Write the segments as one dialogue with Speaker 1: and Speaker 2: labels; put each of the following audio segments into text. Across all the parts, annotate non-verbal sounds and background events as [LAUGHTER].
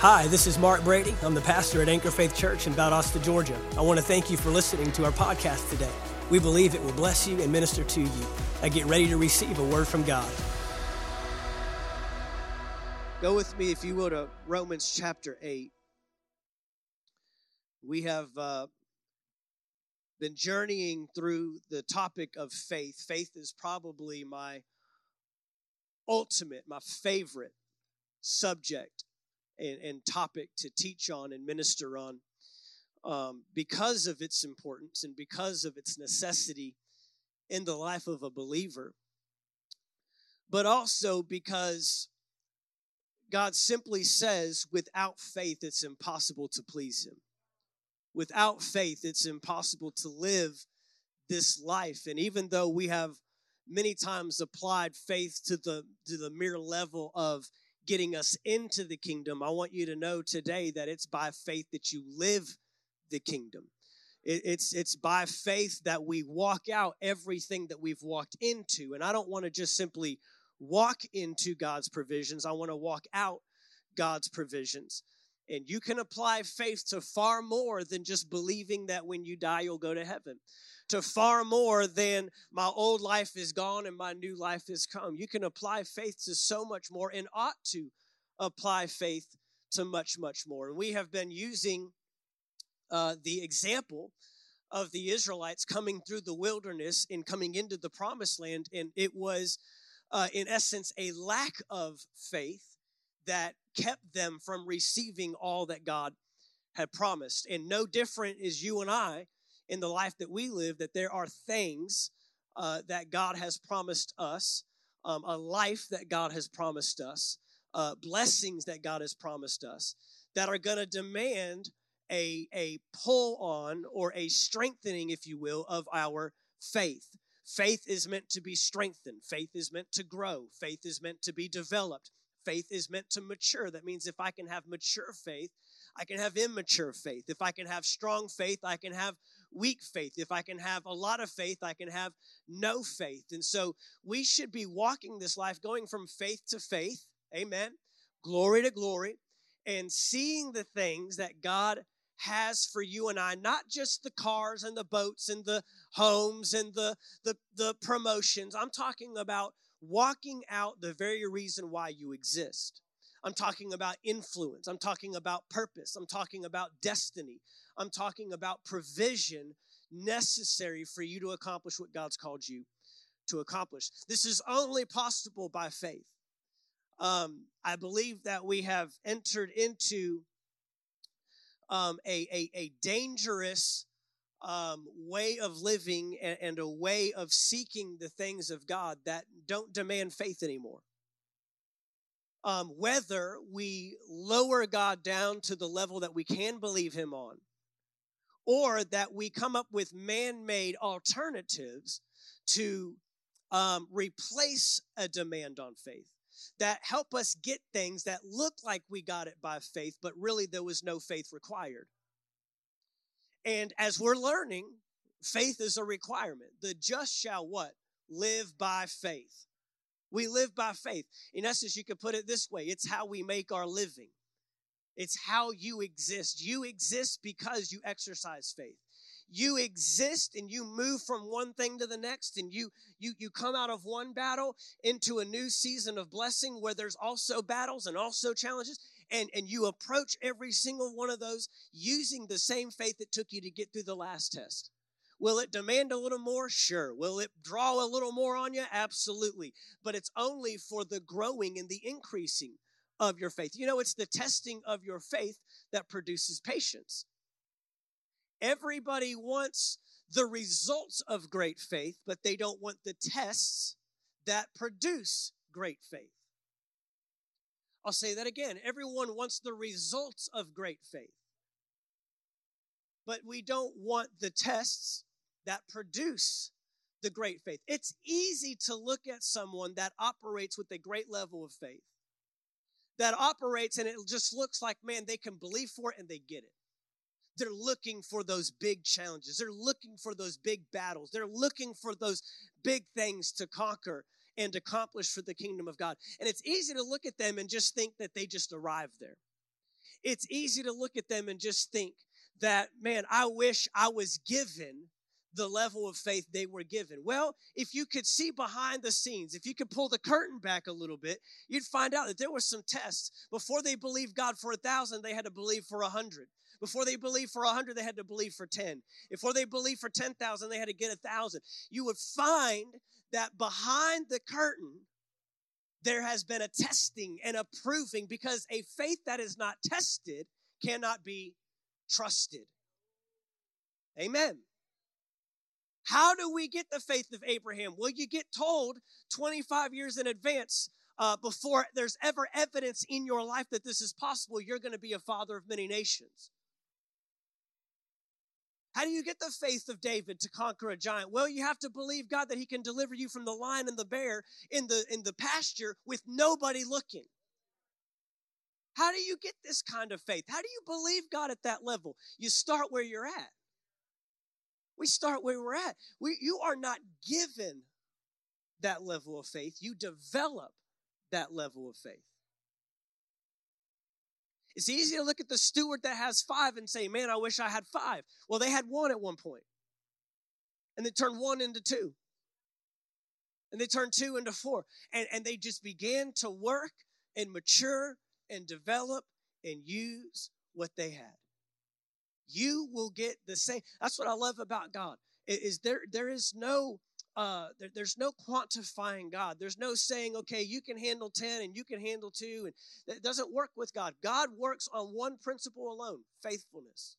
Speaker 1: Hi, this is Mark Brady. I'm the pastor at Anchor Faith Church in Valdosta, Georgia. I want to thank you for listening to our podcast today. We believe it will bless you and minister to you. I get ready to receive a word from God.
Speaker 2: Go with me, if you will, to Romans chapter 8. We have uh, been journeying through the topic of faith. Faith is probably my ultimate, my favorite subject and, and topic to teach on and minister on um, because of its importance and because of its necessity in the life of a believer, but also because God simply says, without faith, it's impossible to please Him. Without faith, it's impossible to live this life. And even though we have many times applied faith to the to the mere level of getting us into the kingdom, I want you to know today that it's by faith that you live the kingdom. it's it's by faith that we walk out everything that we've walked into. And I don't want to just simply walk into God's provisions. I want to walk out God's provisions. And you can apply faith to far more than just believing that when you die, you'll go to heaven, to far more than my old life is gone and my new life has come. You can apply faith to so much more and ought to apply faith to much, much more. And we have been using uh, the example of the Israelites coming through the wilderness and coming into the promised land. And it was, uh, in essence, a lack of faith that kept them from receiving all that God had promised. And no different is you and I in the life that we live, that there are things uh, that God has promised us, um, a life that God has promised us, uh, blessings that God has promised us that are going to demand a, a pull on or a strengthening, if you will, of our faith. Faith is meant to be strengthened. Faith is meant to grow. Faith is meant to be developed. Faith is meant to mature. That means if I can have mature faith, I can have immature faith. If I can have strong faith, I can have weak faith. If I can have a lot of faith, I can have no faith. And so we should be walking this life going from faith to faith. Amen. Glory to glory. And seeing the things that God has for you and I, not just the cars and the boats and the homes and the, the, the promotions. I'm talking about walking out the very reason why you exist. I'm talking about influence. I'm talking about purpose. I'm talking about destiny. I'm talking about provision necessary for you to accomplish what God's called you to accomplish. This is only possible by faith. Um, I believe that we have entered into um, a, a, a, dangerous um, way of living and, and a way of seeking the things of God that don't demand faith anymore. Um, whether we lower God down to the level that we can believe Him on, or that we come up with man made alternatives to um, replace a demand on faith that help us get things that look like we got it by faith, but really there was no faith required. And as we're learning, faith is a requirement. The just shall what? Live by faith. We live by faith. In essence, you could put it this way it's how we make our living, it's how you exist. You exist because you exercise faith you exist and you move from one thing to the next and you you you come out of one battle into a new season of blessing where there's also battles and also challenges and and you approach every single one of those using the same faith that took you to get through the last test Will it demand a little more? Sure. Will it draw a little more on you? Absolutely. But it's only for the growing and the increasing of your faith. You know, it's the testing of your faith that produces patience. Everybody wants the results of great faith, but they don't want the tests that produce great faith. I'll say that again. Everyone wants the results of great faith, but we don't want the tests that produce the great faith. It's easy to look at someone that operates with a great level of faith, that operates and it just looks like, man, they can believe for it and they get it. They're looking for those big challenges. They're looking for those big battles. They're looking for those big things to conquer and accomplish for the kingdom of God. And it's easy to look at them and just think that they just arrived there. it's easy to look at them and just think that, man, I wish I was given the level of faith they were given. Well, if you could see behind the scenes, if you could pull the curtain back a little bit, you'd find out that there were some tests. Before they believed God for a thousand, they had to believe for a hundred. Before they believed for a hundred, they had to believe for ten. Before they believed for ten thousand, they had to get a thousand. You would find that behind the curtain, there has been a testing and a proving because a faith that is not tested cannot be trusted. Amen. How do we get the faith of Abraham? Well, you get told 25 years in advance uh, before there's ever evidence in your life that this is possible, you're going to be a father of many nations. How do you get the faith of David to conquer a giant? Well, you have to believe God that he can deliver you from the lion and the bear in the in the pasture with nobody looking. How do you get this kind of faith? How do you believe God at that level? You start where you're at. We start where we're at. We, you are not given that level of faith. You develop that level of faith. It's easy to look at the steward that has five and say, man, I wish I had five. Well, they had one at one point. And they turned one into two. And they turned two into four. And, and they just began to work and mature and develop and use what they had. You will get the same. That's what I love about God. Is there there is no uh, there, there's no quantifying God. There's no saying, okay, you can handle 10 and you can handle two. And that doesn't work with God. God works on one principle alone faithfulness.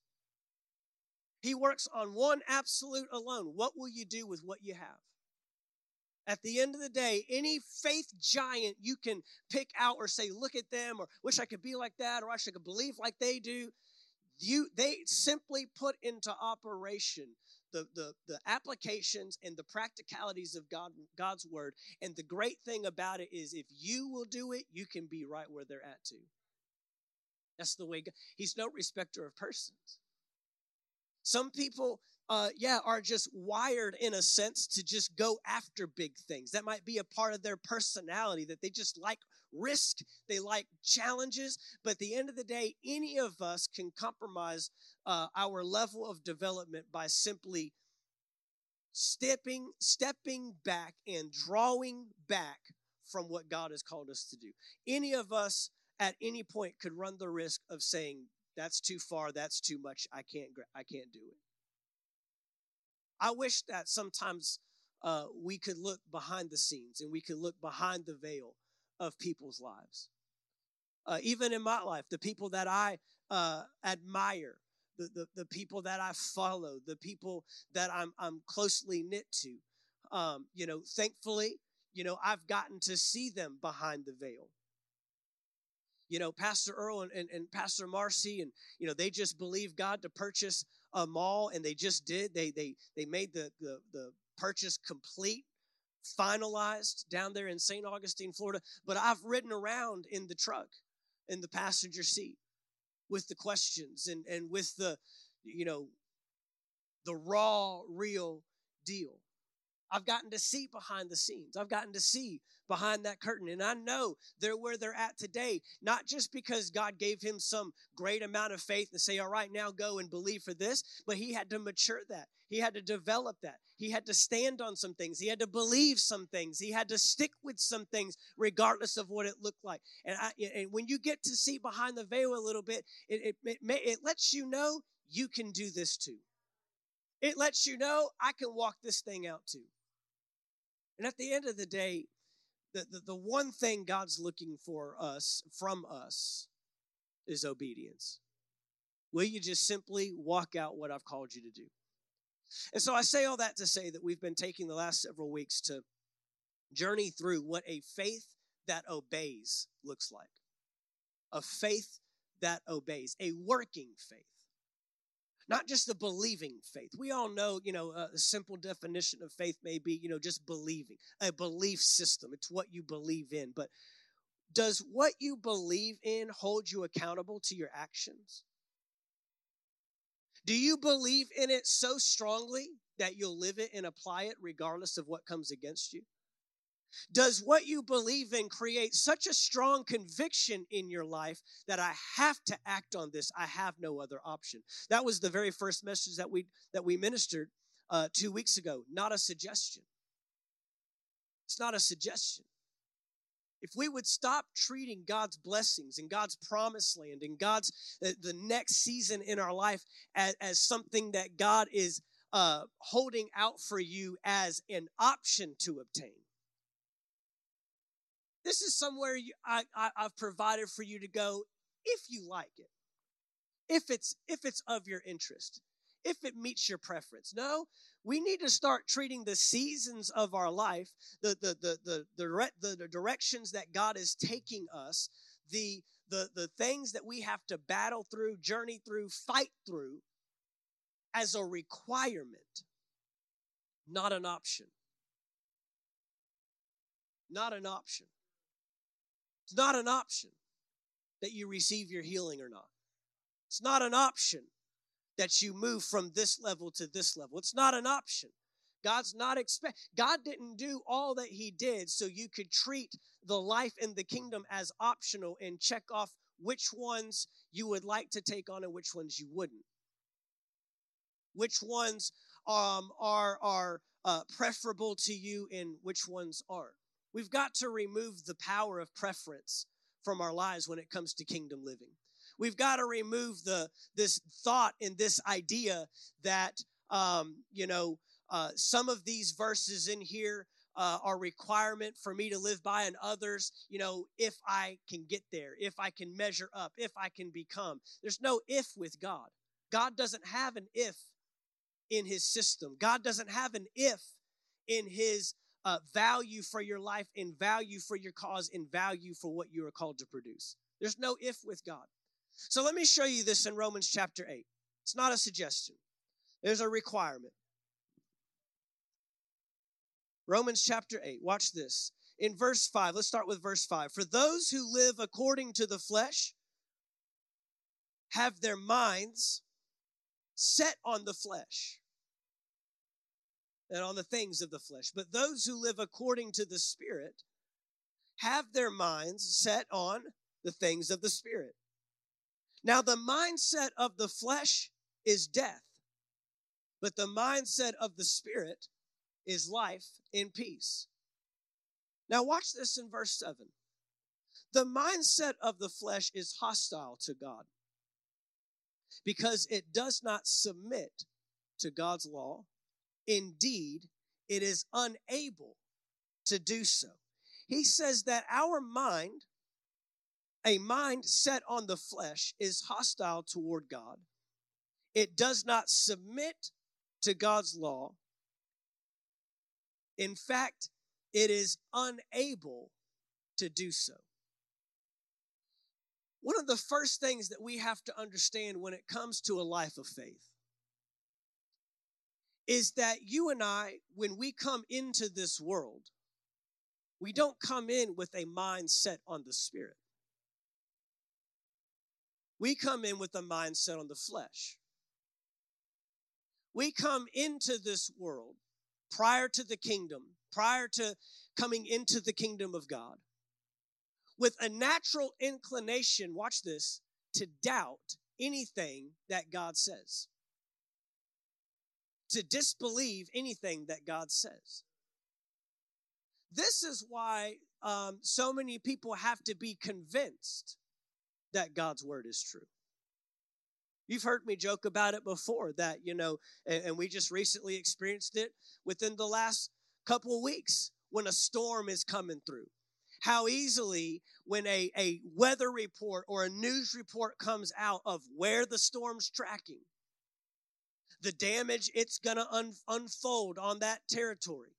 Speaker 2: He works on one absolute alone. What will you do with what you have? At the end of the day, any faith giant you can pick out or say, look at them, or wish I could be like that, or I should believe like they do, you they simply put into operation the, the, the applications and the practicalities of God, God's word. And the great thing about it is if you will do it, you can be right where they're at too. That's the way God, He's no respecter of persons. Some people, uh, yeah, are just wired in a sense to just go after big things. That might be a part of their personality that they just like risk, they like challenges. But at the end of the day, any of us can compromise uh, our level of development by simply stepping stepping back and drawing back from what God has called us to do. Any of us at any point could run the risk of saying that's too far, that's too much, I can't I can't do it. I wish that sometimes uh, we could look behind the scenes and we could look behind the veil of people's lives. Uh, even in my life, the people that I uh, admire, the, the, the, people that I follow, the people that I'm, I'm closely knit to, um, you know, thankfully, you know, I've gotten to see them behind the veil. You know, Pastor Earl and, and, and Pastor Marcy, and, you know, they just believe God to purchase a mall, and they just did. They, they, they made the, the, the purchase complete finalized down there in St. Augustine, Florida, but I've ridden around in the truck in the passenger seat with the questions and, and with the, you know, the raw, real deal. I've gotten to see behind the scenes. I've gotten to see behind that curtain. And I know they're where they're at today, not just because God gave him some great amount of faith and say, all right, now go and believe for this, but he had to mature that. He had to develop that. He had to stand on some things. He had to believe some things. He had to stick with some things, regardless of what it looked like. And, I, and when you get to see behind the veil a little bit, it, it, it, it lets you know you can do this too. It lets you know I can walk this thing out too. And at the end of the day, the, the, the one thing God's looking for us, from us, is obedience. Will you just simply walk out what I've called you to do? And so I say all that to say that we've been taking the last several weeks to journey through what a faith that obeys looks like. A faith that obeys, a working faith not just a believing faith. We all know, you know, uh, a simple definition of faith may be, you know, just believing, a belief system. It's what you believe in. But does what you believe in hold you accountable to your actions? Do you believe in it so strongly that you'll live it and apply it regardless of what comes against you? Does what you believe in create such a strong conviction in your life that I have to act on this? I have no other option. That was the very first message that we that we ministered uh, two weeks ago. Not a suggestion. It's not a suggestion. If we would stop treating God's blessings and God's promised land and God's uh, the next season in our life as, as something that God is uh, holding out for you as an option to obtain. This is somewhere you, I, I, I've provided for you to go if you like it, if it's if it's of your interest, if it meets your preference. No, we need to start treating the seasons of our life, the the the the the, the, the directions that God is taking us, the the the things that we have to battle through, journey through, fight through as a requirement, not an option. Not an option. It's not an option that you receive your healing or not. It's not an option that you move from this level to this level. It's not an option. God's not expect God didn't do all that he did so you could treat the life in the kingdom as optional and check off which ones you would like to take on and which ones you wouldn't which ones um, are are uh, preferable to you and which ones aren't. We've got to remove the power of preference from our lives when it comes to kingdom living. We've got to remove the this thought and this idea that um, you know uh, some of these verses in here uh, are requirement for me to live by and others you know if i can get there if i can measure up if i can become there's no if with god god doesn't have an if in his system. God doesn't have an if in his uh, value for your life, in value for your cause, in value for what you are called to produce. There's no if with God. So let me show you this in Romans chapter 8. It's not a suggestion, there's a requirement. Romans chapter 8, watch this. In verse 5, let's start with verse 5. For those who live according to the flesh have their minds set on the flesh and on the things of the flesh. But those who live according to the Spirit have their minds set on the things of the Spirit. Now, the mindset of the flesh is death, but the mindset of the Spirit is life in peace. Now, watch this in verse 7. The mindset of the flesh is hostile to God because it does not submit to God's law. Indeed, it is unable to do so. He says that our mind, a mind set on the flesh, is hostile toward God. It does not submit to God's law. In fact, it is unable to do so. One of the first things that we have to understand when it comes to a life of faith is that you and I, when we come into this world, we don't come in with a mindset on the spirit. We come in with a mindset on the flesh. We come into this world prior to the kingdom, prior to coming into the kingdom of God with a natural inclination, watch this, to doubt anything that God says, to disbelieve anything that God says. This is why um, so many people have to be convinced that God's word is true. You've heard me joke about it before that, you know, and, and we just recently experienced it within the last couple weeks when a storm is coming through how easily when a, a weather report or a news report comes out of where the storm's tracking, the damage it's going to un- unfold on that territory,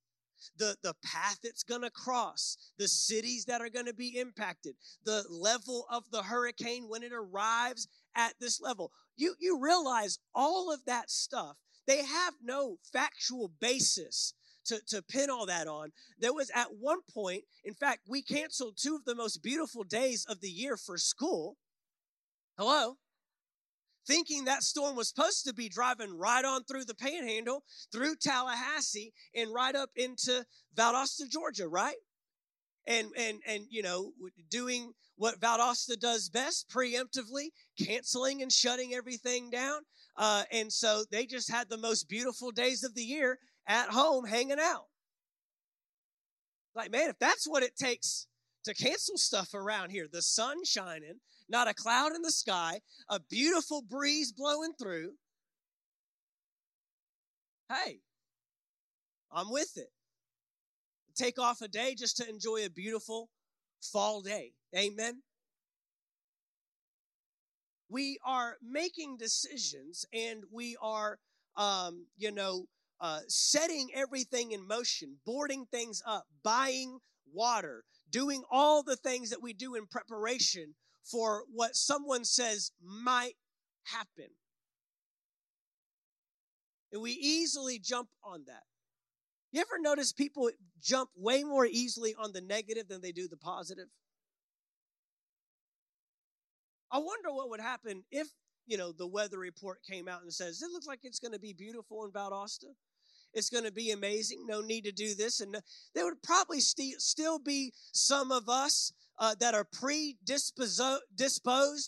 Speaker 2: the, the path it's going to cross, the cities that are going to be impacted, the level of the hurricane when it arrives at this level. You, you realize all of that stuff, they have no factual basis to, to pin all that on. There was at one point, in fact, we canceled two of the most beautiful days of the year for school. Hello? Thinking that storm was supposed to be driving right on through the panhandle, through Tallahassee, and right up into Valdosta, Georgia, right? and and and you know doing what Valdosta does best preemptively, canceling and shutting everything down. Uh, and so they just had the most beautiful days of the year at home hanging out. Like, man, if that's what it takes to cancel stuff around here, the sun shining, not a cloud in the sky, a beautiful breeze blowing through. Hey, I'm with it. Take off a day just to enjoy a beautiful fall day. Amen. We are making decisions and we are, um, you know, uh, setting everything in motion, boarding things up, buying water, doing all the things that we do in preparation for what someone says might happen. And we easily jump on that. You ever notice people jump way more easily on the negative than they do the positive? I wonder what would happen if, you know, the weather report came out and says, it looks like it's going to be beautiful in Valdosta. It's going to be amazing. No need to do this. And there would probably st- still be some of us uh, that are predisposed,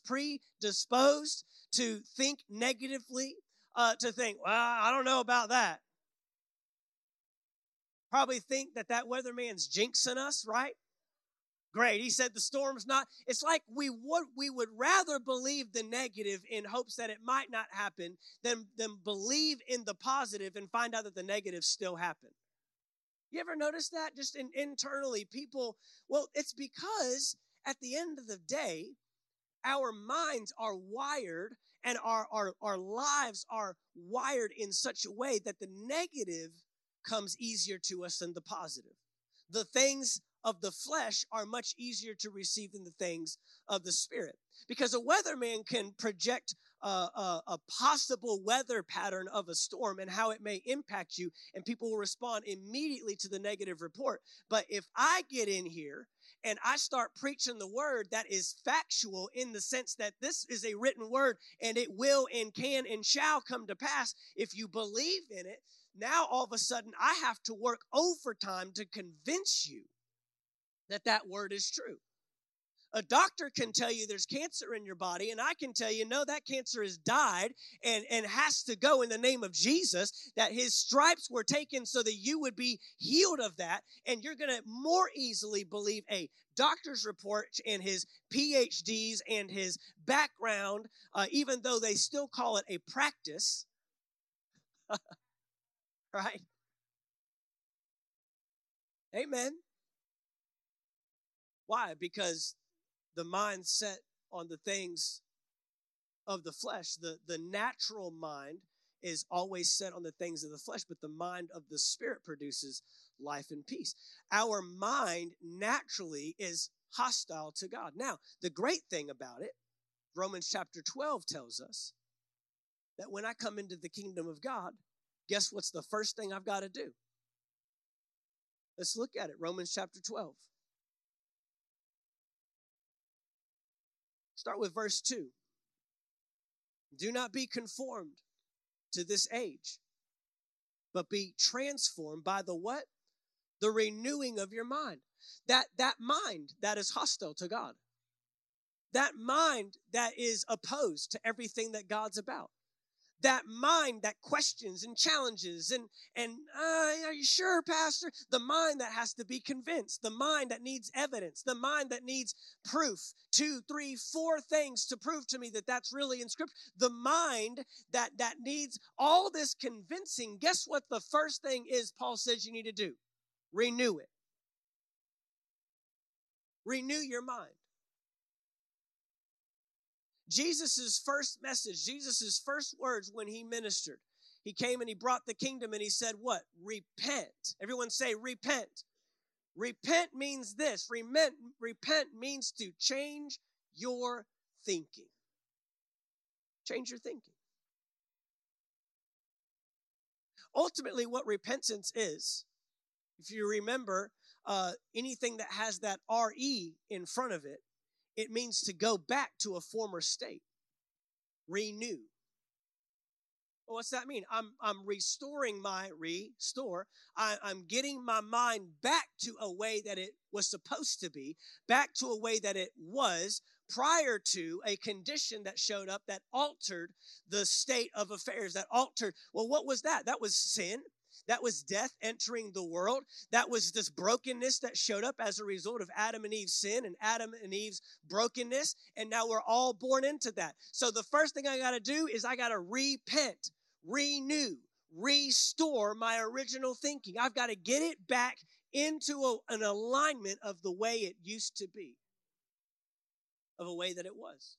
Speaker 2: predisposed to think negatively, uh, to think, well, I don't know about that. Probably think that that weatherman's jinxing us, right? Great. He said the storm's not. It's like we would we would rather believe the negative in hopes that it might not happen than than believe in the positive and find out that the negative still happened. You ever notice that? Just in, internally, people. Well, it's because at the end of the day, our minds are wired and our, our, our lives are wired in such a way that the negative comes easier to us than the positive. The things of the flesh are much easier to receive than the things of the spirit. Because a weatherman can project a, a, a, possible weather pattern of a storm and how it may impact you, and people will respond immediately to the negative report. But if I get in here and I start preaching the word that is factual in the sense that this is a written word and it will and can and shall come to pass if you believe in it, now all of a sudden I have to work overtime to convince you that that word is true. A doctor can tell you there's cancer in your body, and I can tell you, no, that cancer has died and, and has to go in the name of Jesus, that his stripes were taken so that you would be healed of that. And you're going to more easily believe a doctor's report and his PhDs and his background, uh, even though they still call it a practice. [LAUGHS] right? Amen. Why? Because the mind set on the things of the flesh, the, the natural mind is always set on the things of the flesh, but the mind of the spirit produces life and peace. Our mind naturally is hostile to God. Now, the great thing about it, Romans chapter 12 tells us that when I come into the kingdom of God, guess what's the first thing I've got to do? Let's look at it. Romans chapter 12. Start with verse 2. Do not be conformed to this age, but be transformed by the what? The renewing of your mind. That that mind that is hostile to God. That mind that is opposed to everything that God's about that mind that questions and challenges and and uh, are you sure pastor? The mind that has to be convinced the mind that needs evidence the mind that needs proof two three four things to prove to me that that's really in scripture the mind that that needs all this convincing guess what the first thing is paul says you need to do? Renew it. Renew your mind Jesus' first message, Jesus' first words when he ministered, he came and he brought the kingdom and he said, What? Repent. Everyone say, Repent. Repent means this. Repent, repent means to change your thinking. Change your thinking. Ultimately, what repentance is, if you remember, uh, anything that has that RE in front of it it means to go back to a former state, renew. Well, what's that mean? I'm, I'm restoring my restore. I, I'm getting my mind back to a way that it was supposed to be, back to a way that it was prior to a condition that showed up that altered the state of affairs, that altered. Well, what was that? That was sin. That was death entering the world. That was this brokenness that showed up as a result of Adam and Eve's sin and Adam and Eve's brokenness. And now we're all born into that. So the first thing I got to do is I got to repent, renew, restore my original thinking. I've got to get it back into a, an alignment of the way it used to be, of a way that it was.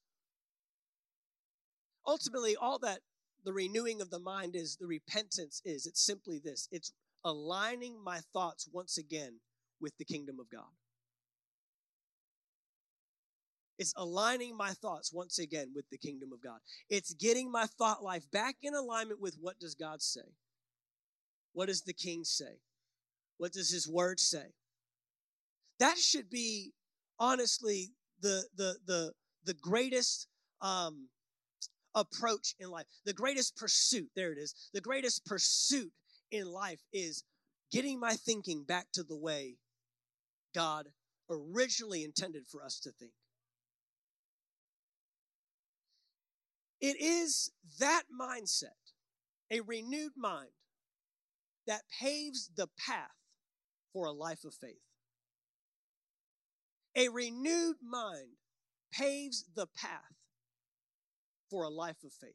Speaker 2: Ultimately, all that the renewing of the mind is, the repentance is. It's simply this it's aligning my thoughts once again with the kingdom of God. It's aligning my thoughts once again with the kingdom of God. It's getting my thought life back in alignment with what does God say? What does the king say? What does his word say? That should be honestly the the the the greatest um approach in life. The greatest pursuit, there it is. The greatest pursuit in life is getting my thinking back to the way God originally intended for us to think. It is that mindset, a renewed mind, that paves the path for a life of faith. A renewed mind paves the path for a life of faith.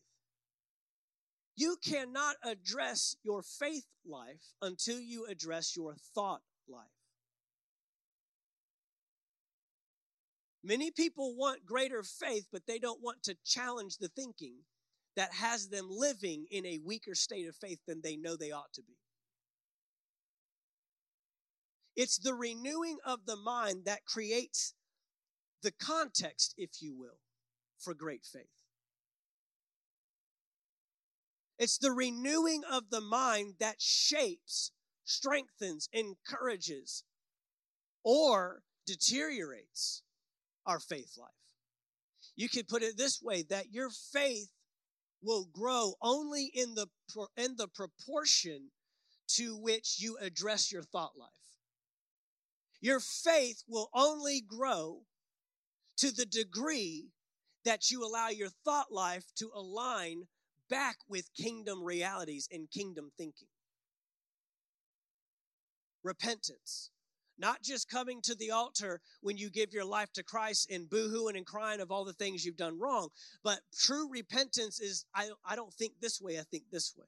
Speaker 2: You cannot address your faith life until you address your thought life. Many people want greater faith, but they don't want to challenge the thinking that has them living in a weaker state of faith than they know they ought to be. It's the renewing of the mind that creates the context, if you will, for great faith. It's the renewing of the mind that shapes, strengthens, encourages, or deteriorates our faith life. You could put it this way that your faith will grow only in the in the proportion to which you address your thought life. Your faith will only grow to the degree that you allow your thought life to align back with kingdom realities and kingdom thinking. Repentance. Not just coming to the altar when you give your life to Christ and boohooing and crying of all the things you've done wrong, but true repentance is I, I don't think this way, I think this way.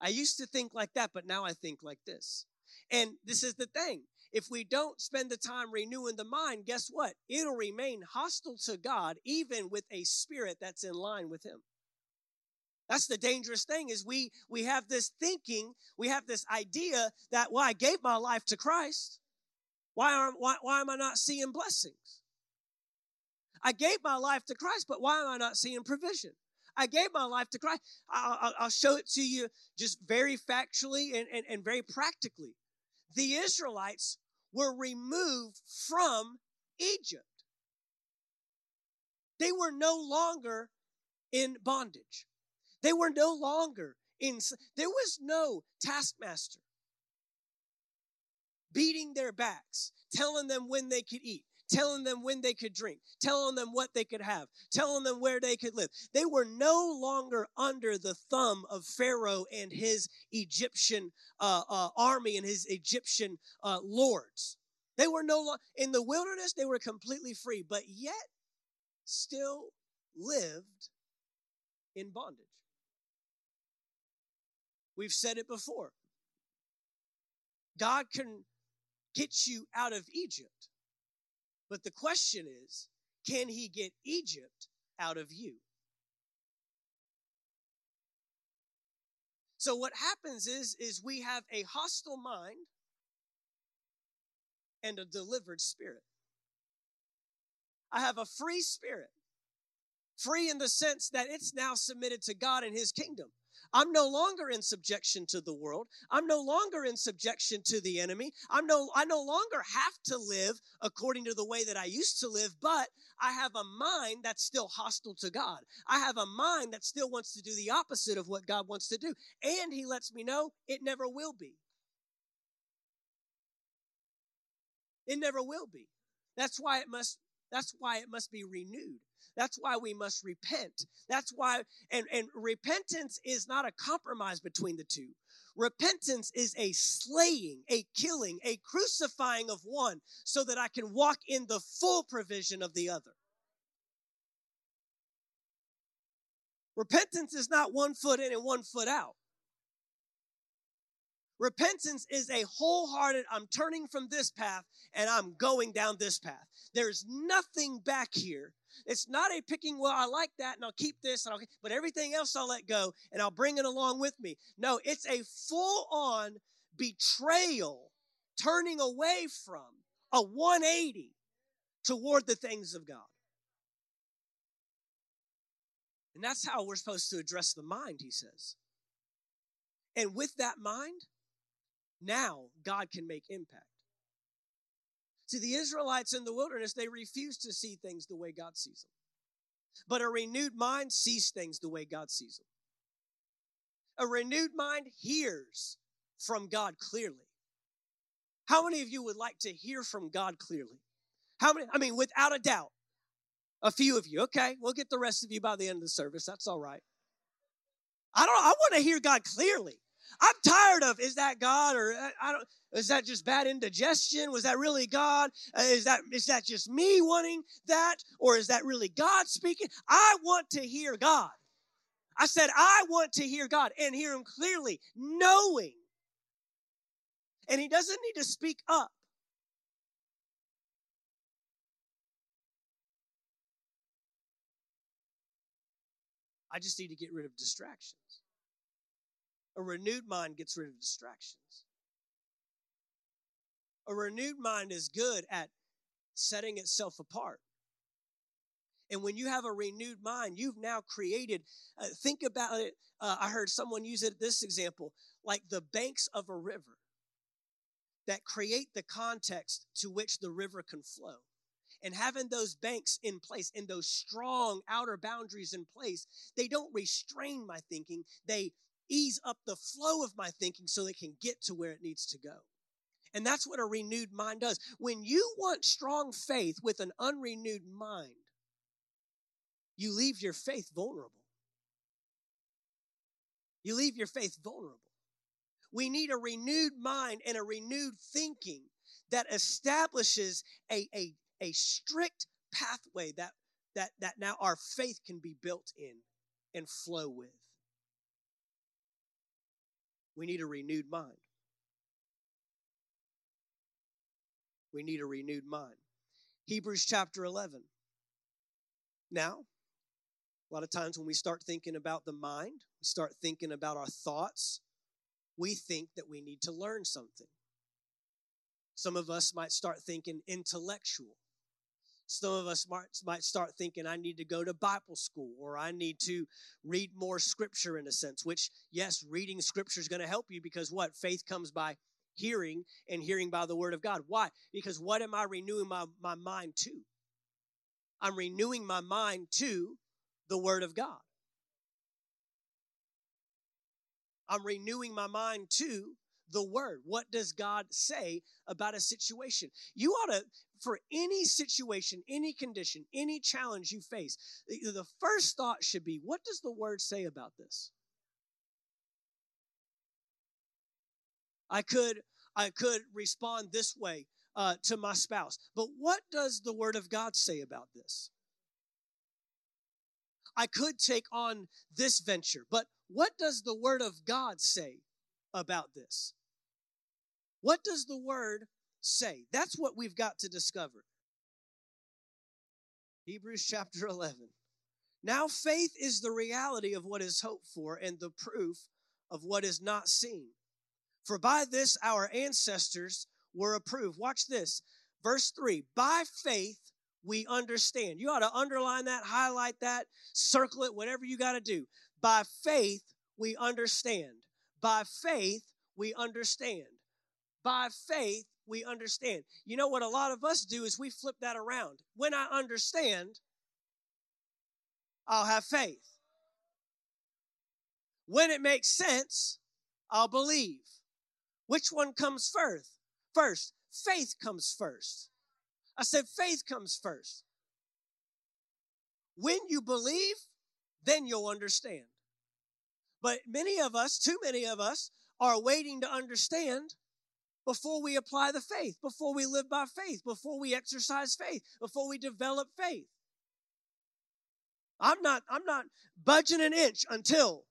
Speaker 2: I used to think like that, but now I think like this. And this is the thing. If we don't spend the time renewing the mind, guess what? It'll remain hostile to God, even with a spirit that's in line with Him. That's the dangerous thing is we we have this thinking, we have this idea that well, I gave my life to Christ. Why are why, why am I not seeing blessings? I gave my life to Christ, but why am I not seeing provision? I gave my life to Christ. I'll, I'll show it to you just very factually and, and, and very practically. The Israelites were removed from Egypt. They were no longer in bondage. They were no longer in, there was no taskmaster beating their backs, telling them when they could eat, telling them when they could drink, telling them what they could have, telling them where they could live. They were no longer under the thumb of Pharaoh and his Egyptian uh, uh, army and his Egyptian uh, lords. They were no longer in the wilderness, they were completely free, but yet still lived in bondage. We've said it before. God can get you out of Egypt. But the question is, can he get Egypt out of you? So what happens is is we have a hostile mind and a delivered spirit. I have a free spirit. Free in the sense that it's now submitted to God and his kingdom. I'm no longer in subjection to the world. I'm no longer in subjection to the enemy. I'm no I no longer have to live according to the way that I used to live, but I have a mind that's still hostile to God. I have a mind that still wants to do the opposite of what God wants to do. And he lets me know it never will be. It never will be. That's why it must that's why it must be renewed. That's why we must repent. That's why, and, and repentance is not a compromise between the two. Repentance is a slaying, a killing, a crucifying of one so that I can walk in the full provision of the other. Repentance is not one foot in and one foot out. Repentance is a wholehearted, I'm turning from this path and I'm going down this path. There's nothing back here. It's not a picking, well, I like that and I'll keep this, and I'll, but everything else I'll let go and I'll bring it along with me. No, it's a full on betrayal, turning away from a 180 toward the things of God. And that's how we're supposed to address the mind, he says. And with that mind, now God can make impact. To the Israelites in the wilderness, they refused to see things the way God sees them. But a renewed mind sees things the way God sees them. A renewed mind hears from God clearly. How many of you would like to hear from God clearly? How many? I mean, without a doubt. A few of you. Okay, we'll get the rest of you by the end of the service. That's all right. I don't I want to hear God clearly. I'm tired of is that God or uh, I don't is that just bad indigestion? Was that really God? Uh, is that is that just me wanting that or is that really God speaking? I want to hear God. I said I want to hear God and hear him clearly, knowing. And he doesn't need to speak up. I just need to get rid of distractions. A renewed mind gets rid of distractions. A renewed mind is good at setting itself apart. And when you have a renewed mind, you've now created, uh, think about it. Uh, I heard someone use it, this example, like the banks of a river that create the context to which the river can flow. And having those banks in place and those strong outer boundaries in place, they don't restrain my thinking, they ease up the flow of my thinking so it can get to where it needs to go. And that's what a renewed mind does. When you want strong faith with an unrenewed mind, you leave your faith vulnerable. You leave your faith vulnerable. We need a renewed mind and a renewed thinking that establishes a, a, a strict pathway that, that, that now our faith can be built in and flow with. We need a renewed mind. We need a renewed mind. Hebrews chapter 11. Now, a lot of times when we start thinking about the mind, we start thinking about our thoughts, we think that we need to learn something. Some of us might start thinking intellectual. Some of us might, might start thinking, I need to go to Bible school or I need to read more scripture in a sense, which, yes, reading scripture is going to help you because what? Faith comes by hearing and hearing by the word of God. Why? Because what am I renewing my, my mind to? I'm renewing my mind to the word of God. I'm renewing my mind to the word. What does God say about a situation? You ought to, for any situation, any condition, any challenge you face, the first thought should be, what does the word say about this? I could, I could respond this way uh, to my spouse, but what does the word of God say about this? I could take on this venture, but what does the word of God say about this? What does the word say? That's what we've got to discover. Hebrews chapter 11. Now, faith is the reality of what is hoped for and the proof of what is not seen. For by this our ancestors were approved. Watch this. Verse 3 By faith we understand. You ought to underline that, highlight that, circle it, whatever you got to do. By faith we understand. By faith, we understand. By faith, we understand. You know what a lot of us do is we flip that around. When I understand, I'll have faith. When it makes sense, I'll believe. Which one comes first? First, faith comes first. I said faith comes first. When you believe, then you'll understand. But many of us, too many of us, are waiting to understand before we apply the faith, before we live by faith, before we exercise faith, before we develop faith. I'm not, I'm not budging an inch until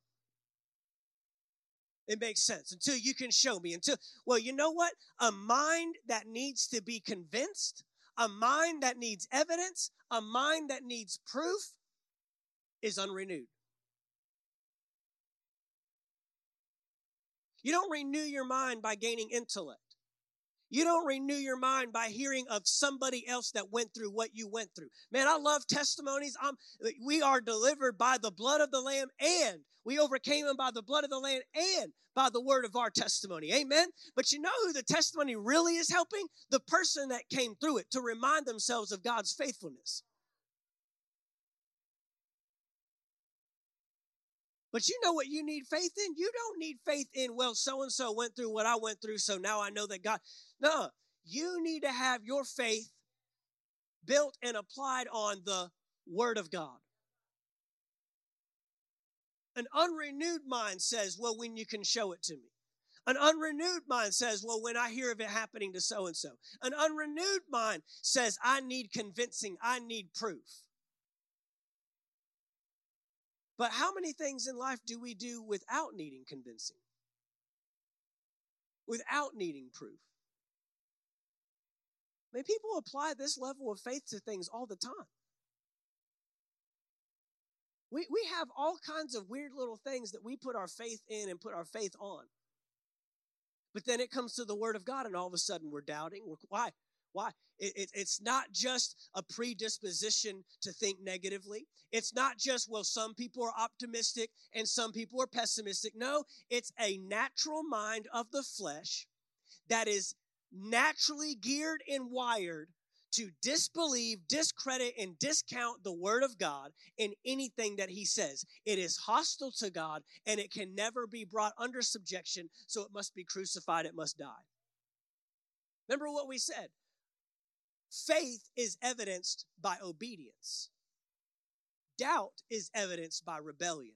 Speaker 2: it makes sense, until you can show me, until, well, you know what? A mind that needs to be convinced, a mind that needs evidence, a mind that needs proof is unrenewed. You don't renew your mind by gaining intellect. You don't renew your mind by hearing of somebody else that went through what you went through. Man, I love testimonies. I'm, we are delivered by the blood of the Lamb and we overcame them by the blood of the Lamb and by the word of our testimony. Amen. But you know who the testimony really is helping? The person that came through it to remind themselves of God's faithfulness. But you know what you need faith in? You don't need faith in, well, so and so went through what I went through, so now I know that God. No, you need to have your faith built and applied on the Word of God. An unrenewed mind says, well, when you can show it to me. An unrenewed mind says, well, when I hear of it happening to so and so. An unrenewed mind says, I need convincing, I need proof. But how many things in life do we do without needing convincing? Without needing proof? I mean, people apply this level of faith to things all the time. We, we have all kinds of weird little things that we put our faith in and put our faith on. But then it comes to the Word of God, and all of a sudden we're doubting. Why? Why? It, it, it's not just a predisposition to think negatively. It's not just, well, some people are optimistic and some people are pessimistic. No, it's a natural mind of the flesh that is naturally geared and wired to disbelieve, discredit, and discount the word of God in anything that he says. It is hostile to God and it can never be brought under subjection, so it must be crucified, it must die. Remember what we said Faith is evidenced by obedience. Doubt is evidenced by rebellion.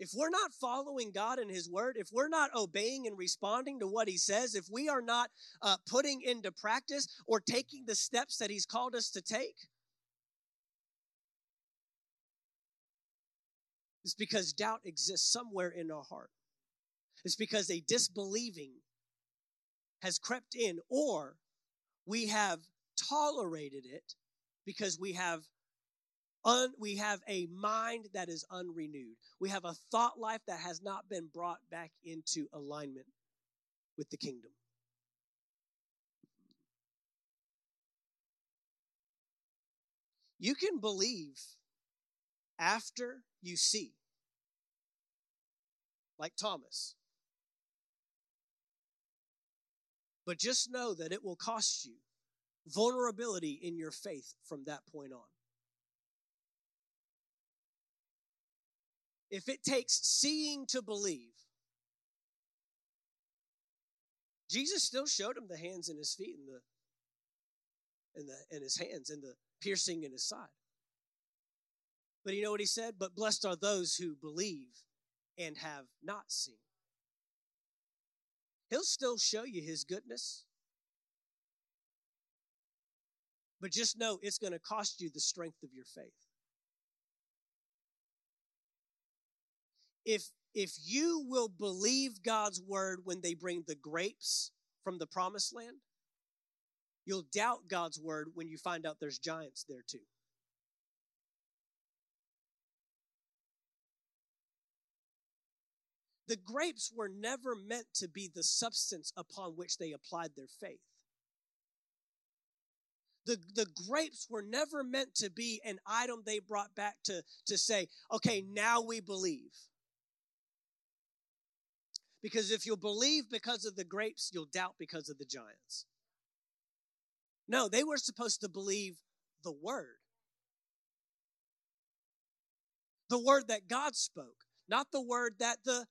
Speaker 2: If we're not following God and His Word, if we're not obeying and responding to what He says, if we are not uh, putting into practice or taking the steps that He's called us to take, it's because doubt exists somewhere in our heart. It's because a disbelieving has crept in, or we have tolerated it because we have un, we have a mind that is unrenewed. We have a thought life that has not been brought back into alignment with the kingdom. You can believe after you see, like Thomas. But just know that it will cost you vulnerability in your faith from that point on. If it takes seeing to believe, Jesus still showed him the hands and his feet and the and the and his hands and the piercing in his side. But you know what he said? But blessed are those who believe and have not seen. He'll still show you his goodness. But just know it's going to cost you the strength of your faith. If if you will believe God's word when they bring the grapes from the promised land, you'll doubt God's word when you find out there's giants there too. The grapes were never meant to be the substance upon which they applied their faith. The, the grapes were never meant to be an item they brought back to, to say, okay, now we believe. Because if you'll believe because of the grapes, you'll doubt because of the giants. No, they were supposed to believe the word. The word that God spoke, not the word that the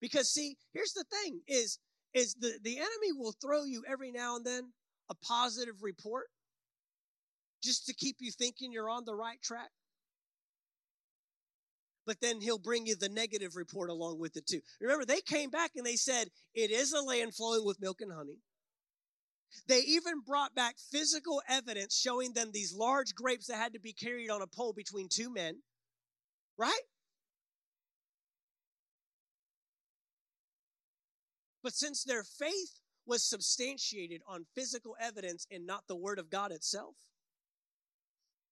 Speaker 2: because see, here's the thing is is the, the enemy will throw you every now and then a positive report just to keep you thinking you're on the right track. But then he'll bring you the negative report along with it too. Remember, they came back and they said, It is a land flowing with milk and honey. They even brought back physical evidence showing them these large grapes that had to be carried on a pole between two men. Right? But since their faith was substantiated on physical evidence and not the Word of God itself,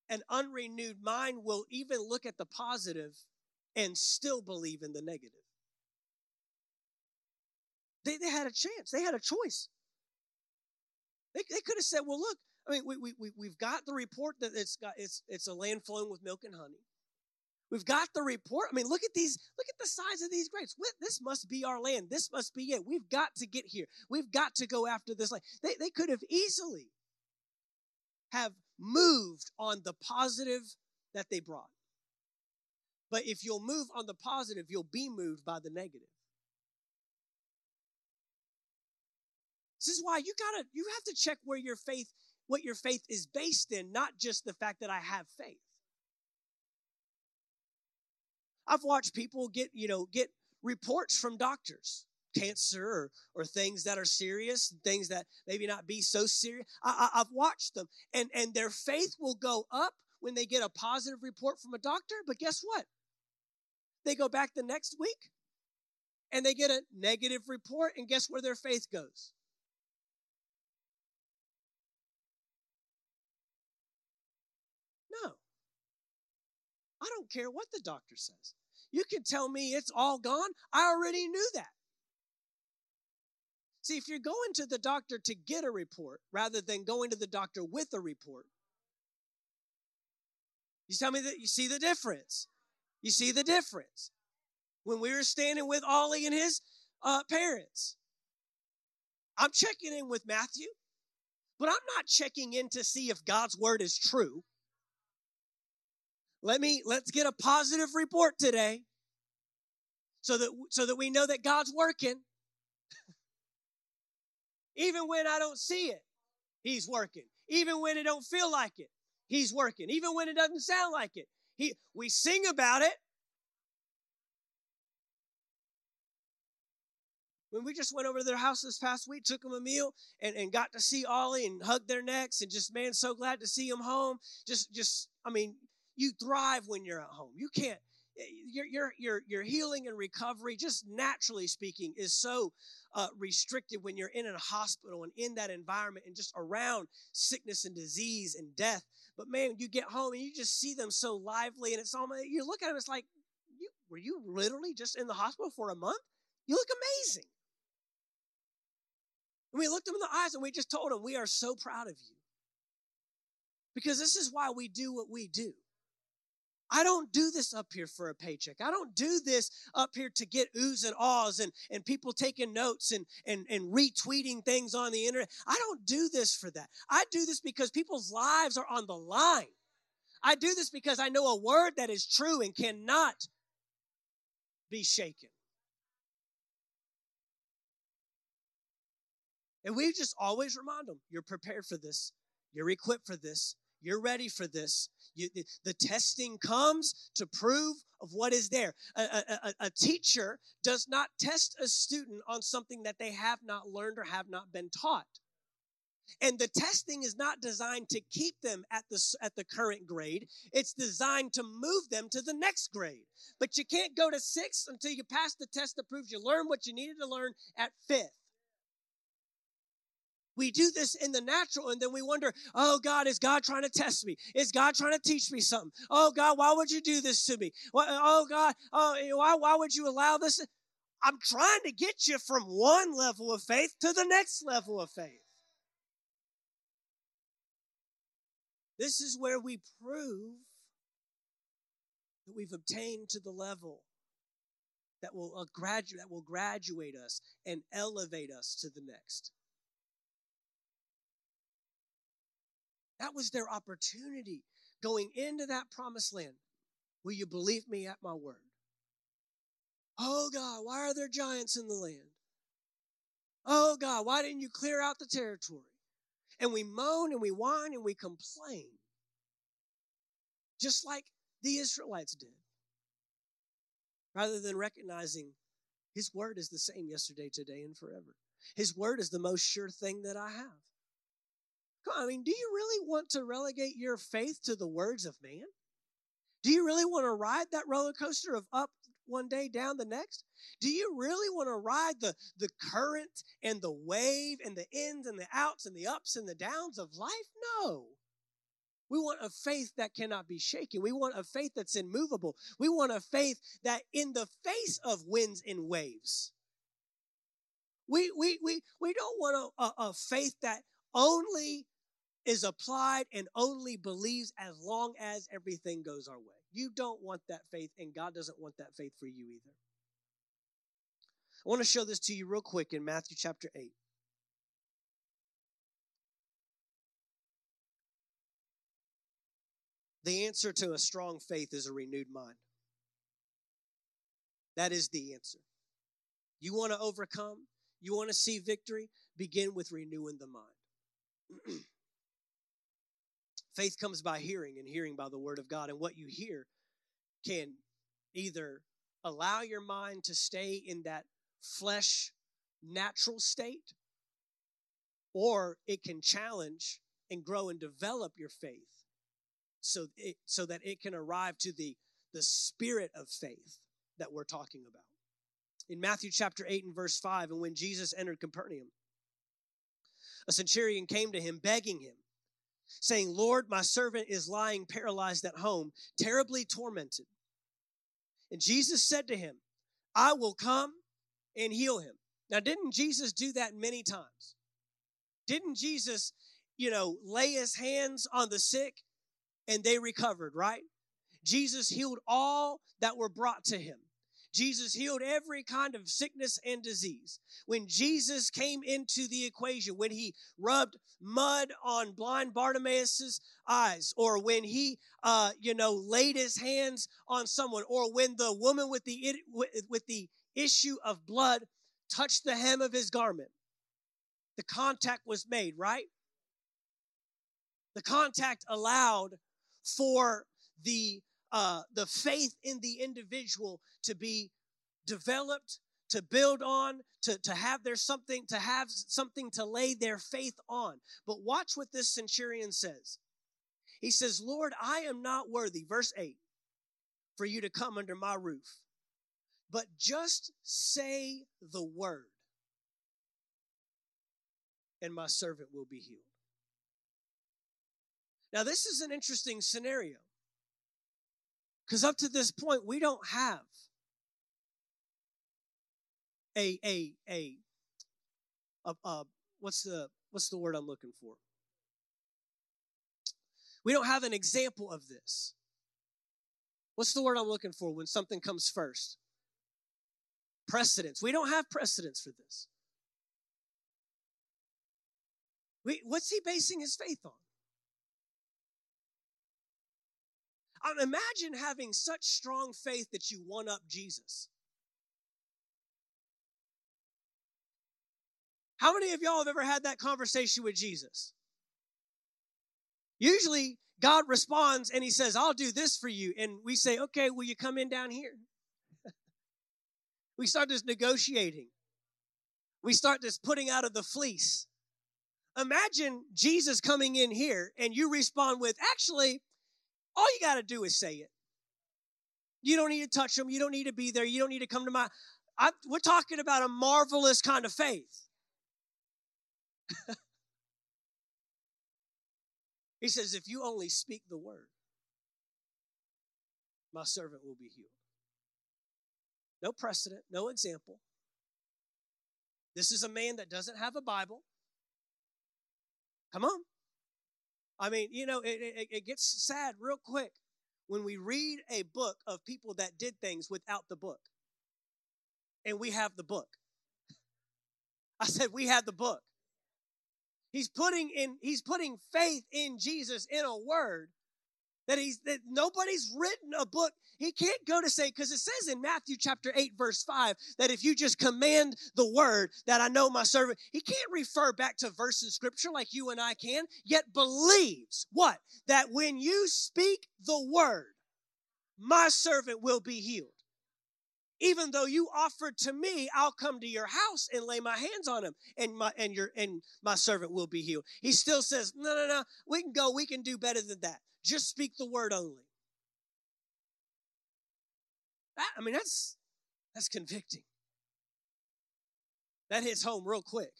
Speaker 2: an unrenewed mind will even look at the positive and still believe in the negative. They, they had a chance, they had a choice. They, they could have said, well, look, I mean, we, we, we've got the report that it's, got, it's, it's a land flowing with milk and honey. We've got the report. I mean, look at these, look at the size of these grapes. This must be our land. This must be it. We've got to get here. We've got to go after this land. They, they could have easily have moved on the positive that they brought. But if you'll move on the positive, you'll be moved by the negative. This is why you gotta, you have to check where your faith, what your faith is based in, not just the fact that I have faith. I've watched people get, you know, get reports from doctors, cancer or, or things that are serious, things that maybe not be so serious. I, I, I've watched them, and and their faith will go up when they get a positive report from a doctor. But guess what? They go back the next week, and they get a negative report, and guess where their faith goes? No. I don't care what the doctor says. You can tell me it's all gone. I already knew that. See, if you're going to the doctor to get a report rather than going to the doctor with a report, you tell me that you see the difference. You see the difference. When we were standing with Ollie and his uh, parents, I'm checking in with Matthew, but I'm not checking in to see if God's word is true. Let me let's get a positive report today so that so that we know that God's working. [LAUGHS] Even when I don't see it, he's working. Even when it don't feel like it, he's working. Even when it doesn't sound like it. He we sing about it. When we just went over to their house this past week, took them a meal and, and got to see Ollie and hugged their necks and just man, so glad to see them home. Just just I mean, you thrive when you're at home. You can't your your your your healing and recovery, just naturally speaking, is so uh, restricted when you're in a hospital and in that environment and just around sickness and disease and death. But man, you get home and you just see them so lively, and it's almost you look at them, it's like, you, were you literally just in the hospital for a month? You look amazing. And we looked them in the eyes and we just told them, we are so proud of you. Because this is why we do what we do. I don't do this up here for a paycheck. I don't do this up here to get oohs and ahs and, and people taking notes and, and, and retweeting things on the internet. I don't do this for that. I do this because people's lives are on the line. I do this because I know a word that is true and cannot be shaken. And we just always remind them you're prepared for this, you're equipped for this, you're ready for this. You, the, the, testing comes to prove of what is there. A, a, a, teacher does not test a student on something that they have not learned or have not been taught. And the testing is not designed to keep them at the, at the current grade. It's designed to move them to the next grade. But you can't go to six until you pass the test that proves you learned what you needed to learn at fifth. We do this in the natural and then we wonder, oh God, is God trying to test me? Is God trying to teach me something? Oh God, why would you do this to me? Oh God, oh, why, why would you allow this? I'm trying to get you from one level of faith to the next level of faith. This is where we prove that we've obtained to the level that will uh, graduate that will graduate us and elevate us to the next. That was their opportunity going into that promised land. Will you believe me at my word? Oh God, why are there giants in the land? Oh God, why didn't you clear out the territory? And we moan and we whine and we complain. Just like the Israelites did. Rather than recognizing his word is the same yesterday, today, and forever. His word is the most sure thing that I have. I mean, do you really want to relegate your faith to the words of man? Do you really want to ride that roller coaster of up one day, down the next? Do you really want to ride the, the current and the wave and the ins and the outs and the ups and the downs of life? No. We want a faith that cannot be shaken. We want a faith that's immovable. We want a faith that in the face of winds and waves, we, we, we, we don't want a, a, a faith that only is applied and only believes as long as everything goes our way. You don't want that faith, and God doesn't want that faith for you either. I want to show this to you real quick in Matthew chapter 8. The answer to a strong faith is a renewed mind. That is the answer. You want to overcome, you want to see victory, begin with renewing the mind. [CLEARS THROAT] Faith comes by hearing, and hearing by the word of God. And what you hear can either allow your mind to stay in that flesh, natural state, or it can challenge and grow and develop your faith so, it, so that it can arrive to the, the spirit of faith that we're talking about. In Matthew chapter 8 and verse 5, and when Jesus entered Capernaum, a centurion came to him begging him saying, Lord, my servant is lying paralyzed at home, terribly tormented. And Jesus said to him, I will come and heal him. Now, didn't Jesus do that many times? Didn't Jesus, you know, lay his hands on the sick and they recovered, right? Jesus healed all that were brought to him. Jesus healed every kind of sickness and disease. When Jesus came into the equation, when he rubbed mud on blind Bartimaeus' eyes, or when he, uh, you know, laid his hands on someone, or when the woman with the with the issue of blood touched the hem of his garment, the contact was made. Right? The contact allowed for the uh, the faith in the individual to be developed, to build on, to, to have their something, to have something to lay their faith on. But watch what this centurion says. He says, Lord, I am not worthy, verse 8, for you to come under my roof, but just say the word, and my servant will be healed. Now, this is an interesting scenario because up to this point, we don't have a a a, a, a what's the what's the word I'm looking for? We don't have an example of this. What's the word I'm looking for when something comes first? Precedence. We don't have precedence for this. We, what's he basing his faith on? Imagine having such strong faith that you one up Jesus. How many of y'all have ever had that conversation with Jesus? Usually, God responds and he says, I'll do this for you. And we say, okay, will you come in down here? [LAUGHS] we start this negotiating. We start this putting out of the fleece. Imagine Jesus coming in here and you respond with, actually, all you got to do is say it. You don't need to touch them. You don't need to be there. You don't need to come to my. I, we're talking about a marvelous kind of faith. [LAUGHS] he says, If you only speak the word, my servant will be healed. No precedent, no example. This is a man that doesn't have a Bible. Come on. I mean, you know, it, it, it gets sad real quick when we read a book of people that did things without the book. And we have the book. [LAUGHS] I said, we have the book. He's putting in, he's putting faith in Jesus in a word that he's that nobody's written a book. He can't go to say because it says in matthew chapter 8 verse 5 that if you just command the word that i know my servant he can't refer back to verse in scripture like you and i can yet believes what? That when you speak the word my servant will be healed. Even though you offered to me i'll come to your house and lay my hands on him and my and your and my servant will be healed. He still says no no no we can go we can do better than that just speak the word only. That, I mean, that's that's convicting. That hits home real quick.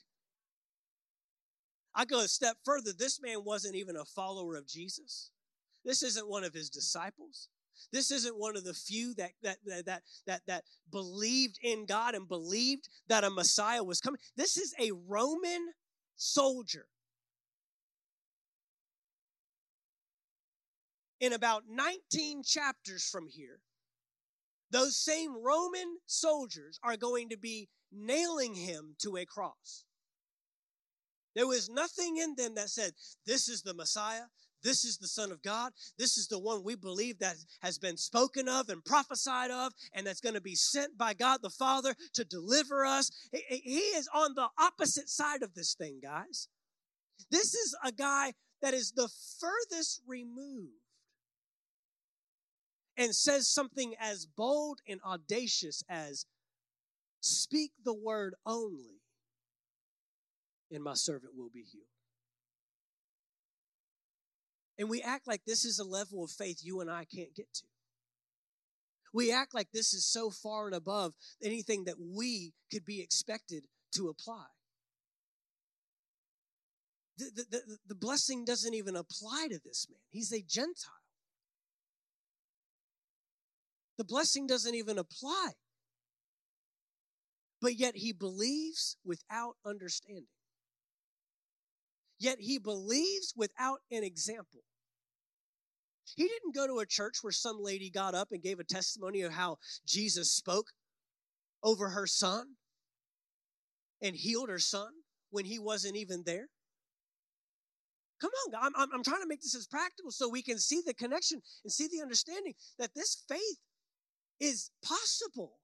Speaker 2: I go a step further. This man wasn't even a follower of Jesus. This isn't one of his disciples. This isn't one of the few that that that that that believed in God and believed that a Messiah was coming. This is a Roman soldier in about 19 chapters from here, those same Roman soldiers are going to be nailing him to a cross. There was nothing in them that said, This is the Messiah. This is the Son of God. This is the one we believe that has been spoken of and prophesied of, and that's going to be sent by God the Father to deliver us. He is on the opposite side of this thing, guys. This is a guy that is the furthest removed and says something as bold and audacious as, Speak the word only, and my servant will be healed. And we act like this is a level of faith you and I can't get to. We act like this is so far and above anything that we could be expected to apply. The, the, the, the blessing doesn't even apply to this man. He's a Gentile. The blessing doesn't even apply. But yet he believes without understanding. Yet he believes without an example. He didn't go to a church where some lady got up and gave a testimony of how Jesus spoke over her son and healed her son when he wasn't even there. Come on, I'm, I'm, trying to make this as practical so we can see the connection and see the understanding that this faith is possible.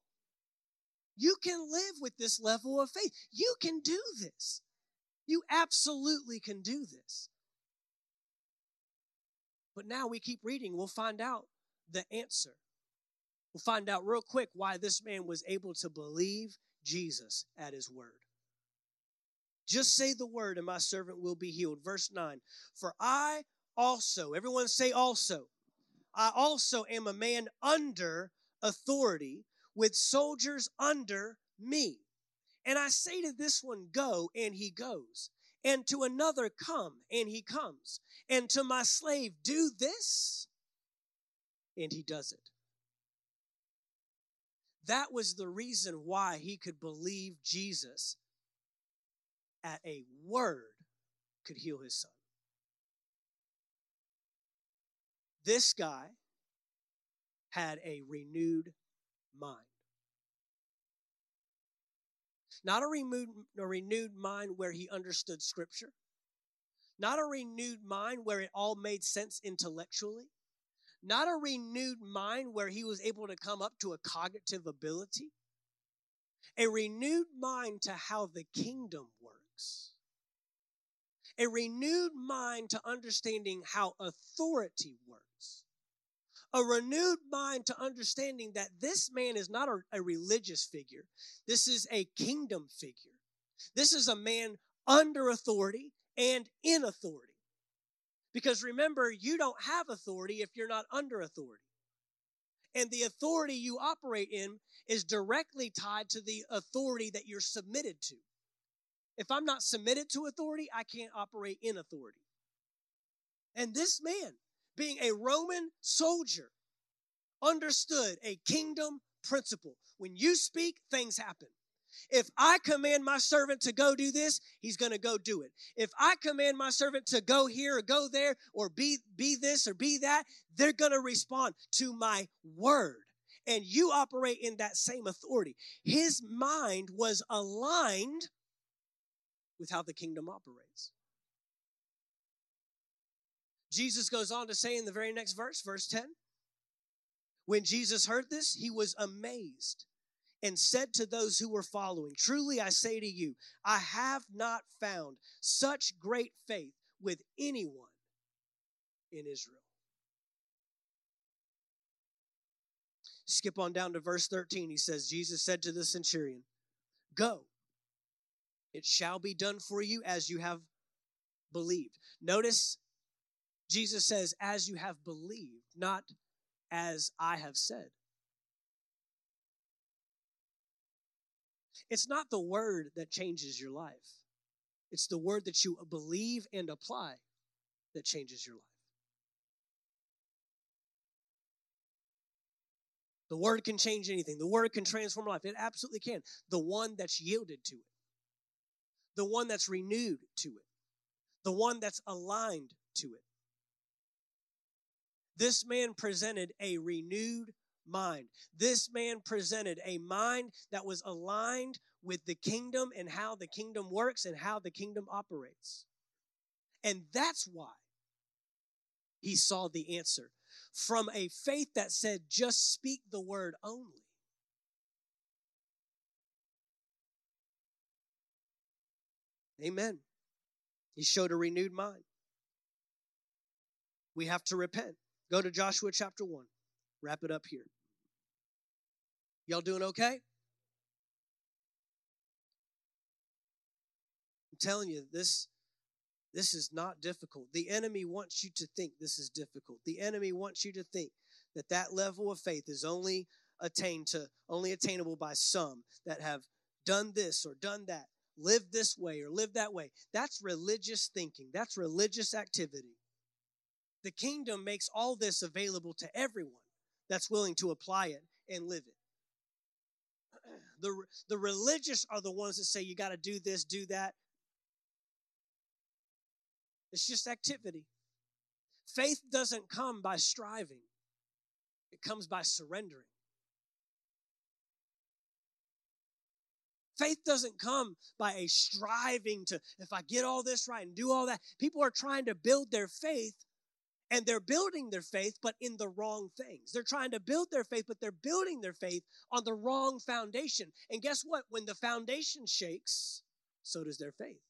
Speaker 2: You can live with this level of faith. You can do this. You absolutely can do this. But now we keep reading, we'll find out the answer. We'll find out real quick why this man was able to believe Jesus at his word. Just say the word, and my servant will be healed. Verse 9 For I also, everyone say also, I also am a man under authority with soldiers under me. And I say to this one, Go, and he goes. And to another, Come, and he comes. And to my slave, Do this, and he does it. That was the reason why he could believe Jesus at a word could heal his son. This guy had a renewed mind. Not a renewed, a renewed mind where he understood Scripture, not a renewed mind where it all made sense intellectually, not a renewed mind where he was able to come up to a cognitive ability, a renewed mind to how the kingdom works, a renewed mind to understanding how authority works a renewed mind to understanding that this man is not a, a religious figure. This is a kingdom figure. This is a man under authority and in authority. Because remember, you don't have authority if you're not under authority. And the authority you operate in is directly tied to the authority that you're submitted to. If I'm not submitted to authority, I can't operate in authority. And this man, being a Roman soldier, understood a kingdom principle. When you speak, things happen. If I command my servant to go do this, he's going to go do it. If I command my servant to go here or go there or be, be this or be that, they're going to respond to my word. And you operate in that same authority. His mind was aligned with how the kingdom operates. Jesus goes on to say in the very next verse, verse 10, when Jesus heard this, he was amazed and said to those who were following, Truly I say to you, I have not found such great faith with anyone in Israel. Skip on down to verse 13. He says, Jesus said to the centurion, Go, it shall be done for you as you have believed. Notice Jesus says, As you have believed, not as I have said. It's not the word that changes your life, it's the word that you believe and apply that changes your life. The word can change anything. The word can transform life. It absolutely can. The one that's yielded to it, the one that's renewed to it, the one that's aligned to it. This man presented a renewed mind. This man presented a mind that was aligned with the kingdom and how the kingdom works and how the kingdom operates. And that's why he saw the answer from a faith that said, just speak the word only. Amen. He showed a renewed mind. We have to repent. Go to Joshua chapter 1. Wrap it up here. Y'all doing okay? I'm telling you, this this is not difficult. The enemy wants you to think this is difficult. The enemy wants you to think that that level of faith is only attained to only attainable by some that have done this or done that, lived this way or lived that way. That's religious thinking. That's religious activity. The kingdom makes all this available to everyone that's willing to apply it and live it. [CLEARS THROAT] The, the religious are the ones that say you got to do this, do that. It's just activity. Faith doesn't come by striving, it comes by surrendering. Faith doesn't come by a striving to, if I get all this right and do all that. People are trying to build their faith and they're building their faith, but in the wrong things. They're trying to build their faith, but they're building their faith on the wrong foundation. And guess what? When the foundation shakes, so does their faith.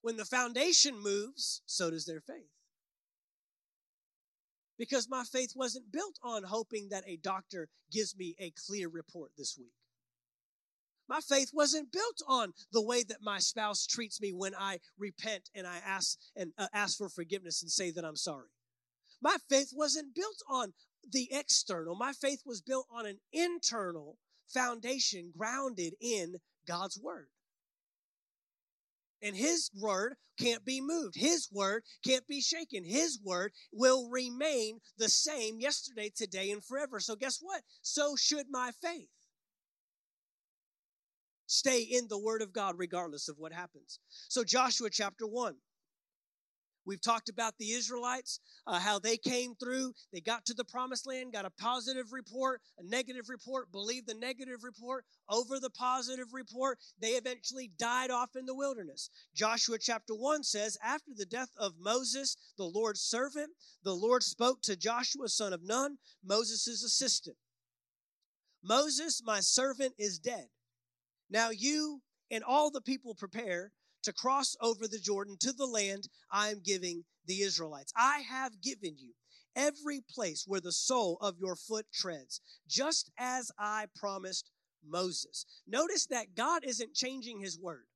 Speaker 2: When the foundation moves, so does their faith. Because my faith wasn't built on hoping that a doctor gives me a clear report this week. My faith wasn't built on the way that my spouse treats me when I repent and I ask and uh, ask for forgiveness and say that I'm sorry. My faith wasn't built on the external. My faith was built on an internal foundation grounded in God's word. And his word can't be moved. His word can't be shaken. His word will remain the same yesterday, today, and forever. So, guess what? So should my faith. Stay in the word of God regardless of what happens. So, Joshua chapter 1. We've talked about the Israelites, uh, how they came through. They got to the promised land, got a positive report, a negative report, believed the negative report over the positive report. They eventually died off in the wilderness. Joshua chapter 1 says, After the death of Moses, the Lord's servant, the Lord spoke to Joshua, son of Nun, Moses' assistant. Moses, my servant, is dead. Now you and all the people prepare to cross over the Jordan to the land I am giving the Israelites. I have given you every place where the sole of your foot treads, just as I promised Moses. Notice that God isn't changing his word.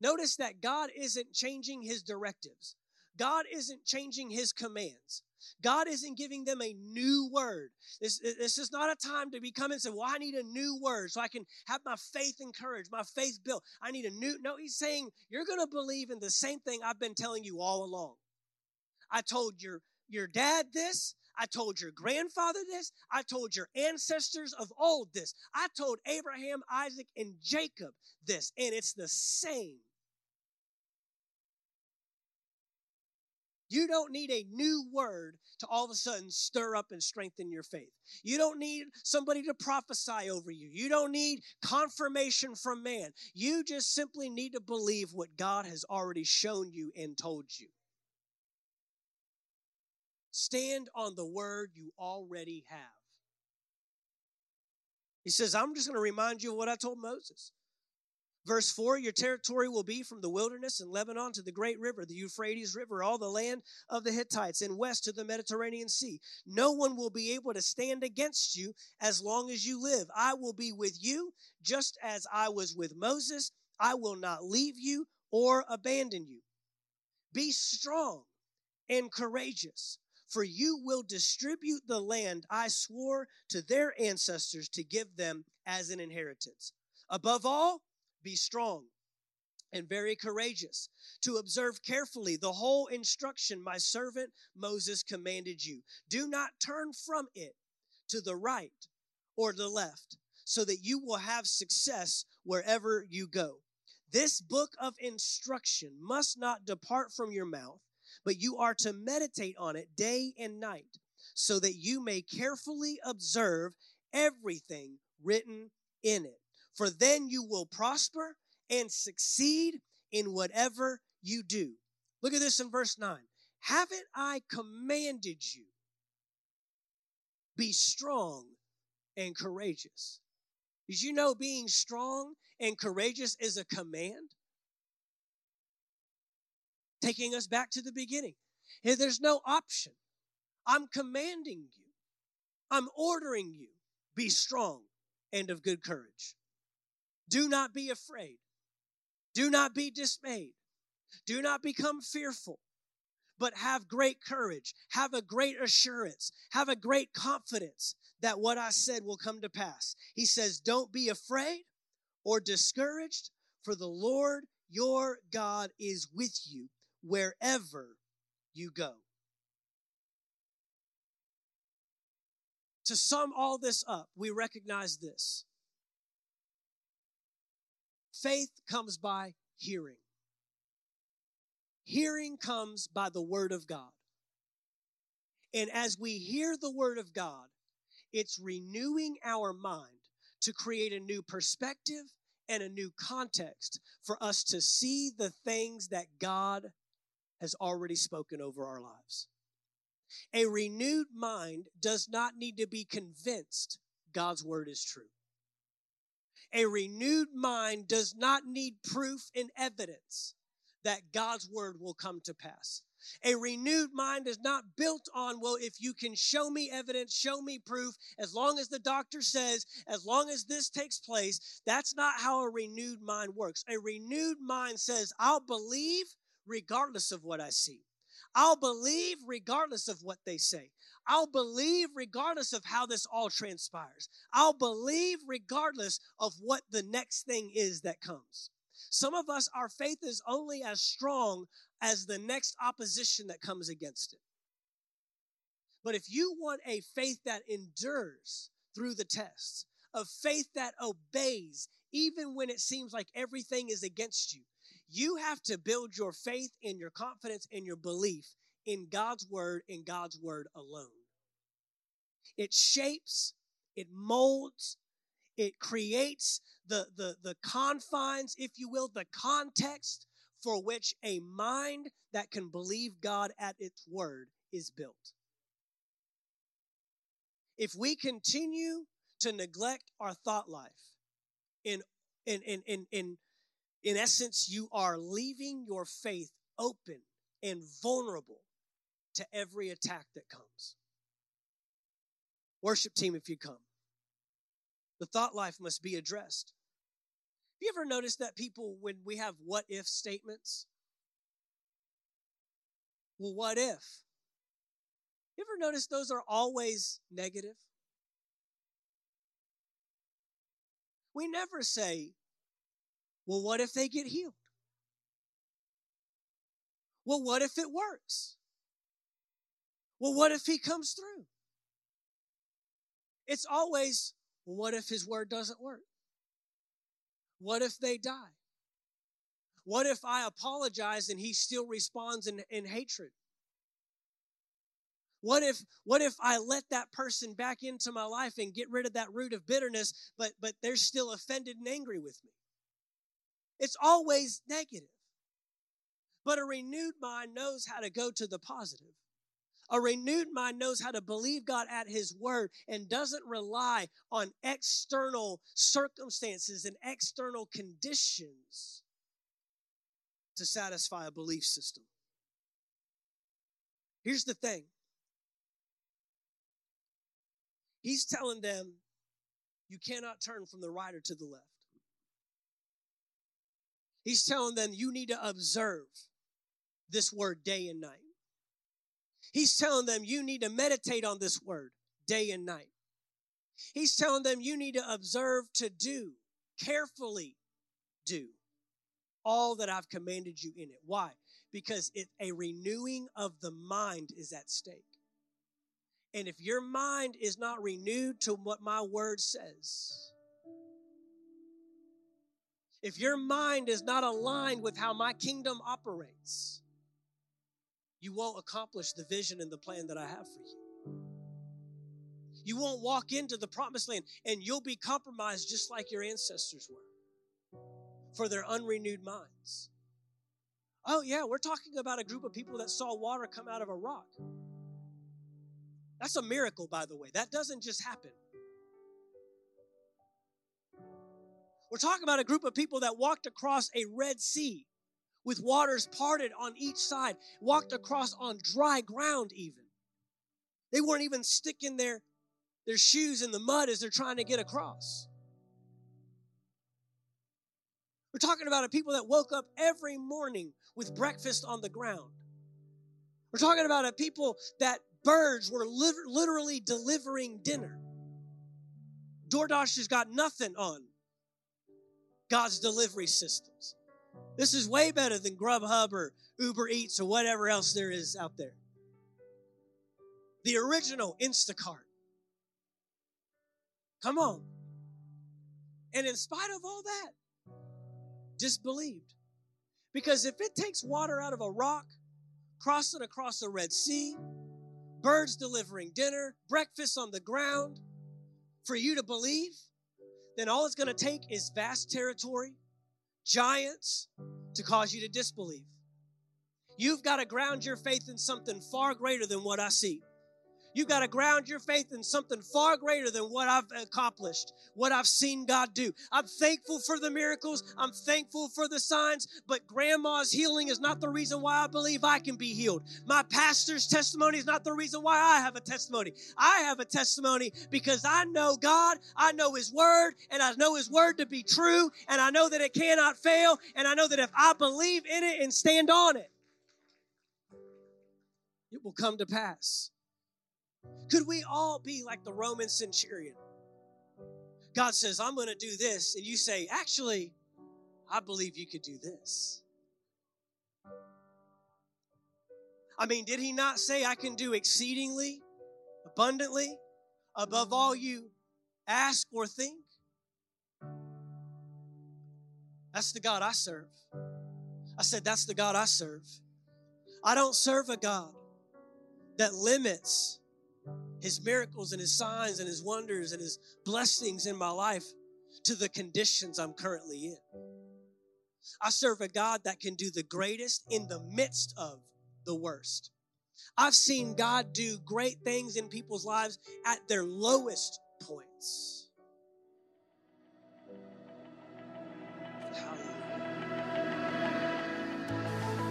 Speaker 2: Notice that God isn't changing his directives. God isn't changing his commands. God isn't giving them a new word. This, this is not a time to be coming and say, Well, I need a new word so I can have my faith encouraged, my faith built. I need a new. No, he's saying, You're going to believe in the same thing I've been telling you all along. I told your, your dad this. I told your grandfather this. I told your ancestors of old this. I told Abraham, Isaac, and Jacob this. And it's the same. You don't need a new word to all of a sudden stir up and strengthen your faith. You don't need somebody to prophesy over you. You don't need confirmation from man. You just simply need to believe what God has already shown you and told you. Stand on the word you already have. He says, I'm just going to remind you of what I told Moses. Verse 4 Your territory will be from the wilderness in Lebanon to the great river, the Euphrates River, all the land of the Hittites, and west to the Mediterranean Sea. No one will be able to stand against you as long as you live. I will be with you, just as I was with Moses. I will not leave you or abandon you. Be strong and courageous, for you will distribute the land I swore to their ancestors to give them as an inheritance. Above all, be strong and very courageous, to observe carefully the whole instruction my servant Moses commanded you. Do not turn from it to the right or the left, so that you will have success wherever you go. This book of instruction must not depart from your mouth, but you are to meditate on it day and night, so that you may carefully observe everything written in it for then you will prosper and succeed in whatever you do. Look at this in verse 9. Haven't I commanded you? Be strong and courageous. Did you know being strong and courageous is a command? Taking us back to the beginning. There's no option. I'm commanding you, I'm ordering you. Be strong and of good courage. Do not be afraid. Do not be dismayed. Do not become fearful, but have great courage. Have a great assurance. Have a great confidence that what I said will come to pass. He says, Don't be afraid or discouraged, for the Lord your God is with you wherever you go. To sum all this up, we recognize this Faith comes by hearing. Hearing comes by the Word of God. And as we hear the Word of God, it's renewing our mind to create a new perspective and a new context for us to see the things that God has already spoken over our lives. A renewed mind does not need to be convinced God's Word is true. A renewed mind does not need proof and evidence that God's word will come to pass. A renewed mind is not built on, well, if you can show me evidence, show me proof, as long as the doctor says, as long as this takes place, that's not how a renewed mind works. A renewed mind says, I'll believe regardless of what I see. I'll believe regardless of what they say. I'll believe regardless of how this all transpires. I'll believe regardless of what the next thing is that comes. Some of us, our faith is only as strong as the next opposition that comes against it. But if you want a faith that endures through the tests, a faith that obeys even when it seems like everything is against you, you have to build your faith and your confidence and your belief in God's word and God's word alone. It shapes, it molds, it creates the, the, the confines, if you will, the context for which a mind that can believe God at its word is built. If we continue to neglect our thought life, in, in, in, in, in, in essence, you are leaving your faith open and vulnerable to every attack that comes. Worship team, if you come. The thought life must be addressed. Have you ever noticed that people, when we have what if statements, well, what if? You ever notice those are always negative? We never say, well, what if they get healed? Well, what if it works? well, what if he comes through? It's always, what if his word doesn't work? What if they die? What if I apologize and he still responds in, in hatred? What if what if I let that person back into my life and get rid of that root of bitterness, but but they're still offended and angry with me? It's always negative. But a renewed mind knows how to go to the positive. A renewed mind knows how to believe God at His word and doesn't rely on external circumstances and external conditions to satisfy a belief system. Here's the thing He's telling them, you cannot turn from the right or to the left. He's telling them, you need to observe this word day and night. He's telling them, you need to meditate on this word day and night. He's telling them, you need to observe to do, carefully do all that I've commanded you in it. Why? Because it, a renewing of the mind is at stake. And if your mind is not renewed to what my word says, if your mind is not aligned with how my kingdom operates, you won't accomplish the vision and the plan that I have for you. You won't walk into the promised land and you'll be compromised just like your ancestors were for their unrenewed minds. Oh, yeah, we're talking about a group of people that saw water come out of a rock. That's a miracle, by the way. That doesn't just happen. We're talking about a group of people that walked across a Red Sea with waters parted on each side, walked across on dry ground, even. They weren't even sticking their, their shoes in the mud as they're trying to get across. We're talking about a people that woke up every morning with breakfast on the ground. We're talking about a people that birds were literally delivering dinner. DoorDash has got nothing on God's delivery systems. This is way better than Grubhub or Uber Eats or whatever else there is out there. The original Instacart. Come on. And in spite of all that, disbelieved. Because if it takes water out of a rock, cross it across the Red Sea, birds delivering dinner, breakfast on the ground, for you to believe, then all it's going to take is vast territory, giants to cause you to disbelieve. You've got to ground your faith in something far greater than what I see. You got to ground your faith in something far greater than what I've accomplished, what I've seen God do. I'm thankful for the miracles. I'm thankful for the signs, but grandma's healing is not the reason why I believe I can be healed. My pastor's testimony is not the reason why I have a testimony. I have a testimony because I know God, I know His Word, and I know His Word to be true, and I know that it cannot fail, and I know that if I believe in it and stand on it, it will come to pass. Could we all be like the Roman centurion? God says, I'm going to do this. And you say, actually, I believe you could do this. I mean, did he not say, I can do exceedingly, abundantly, above all you ask or think? That's the God I serve. I said, That's the God I serve. I don't serve a God that limits his miracles and his signs and his wonders and his blessings in my life to the conditions I'm currently in. I serve a God that can do the greatest in the midst of the worst. I've seen God do great things in people's lives at their lowest points.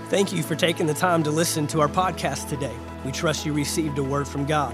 Speaker 1: Thank you for taking the time to listen to our podcast today. We trust you received a word from God.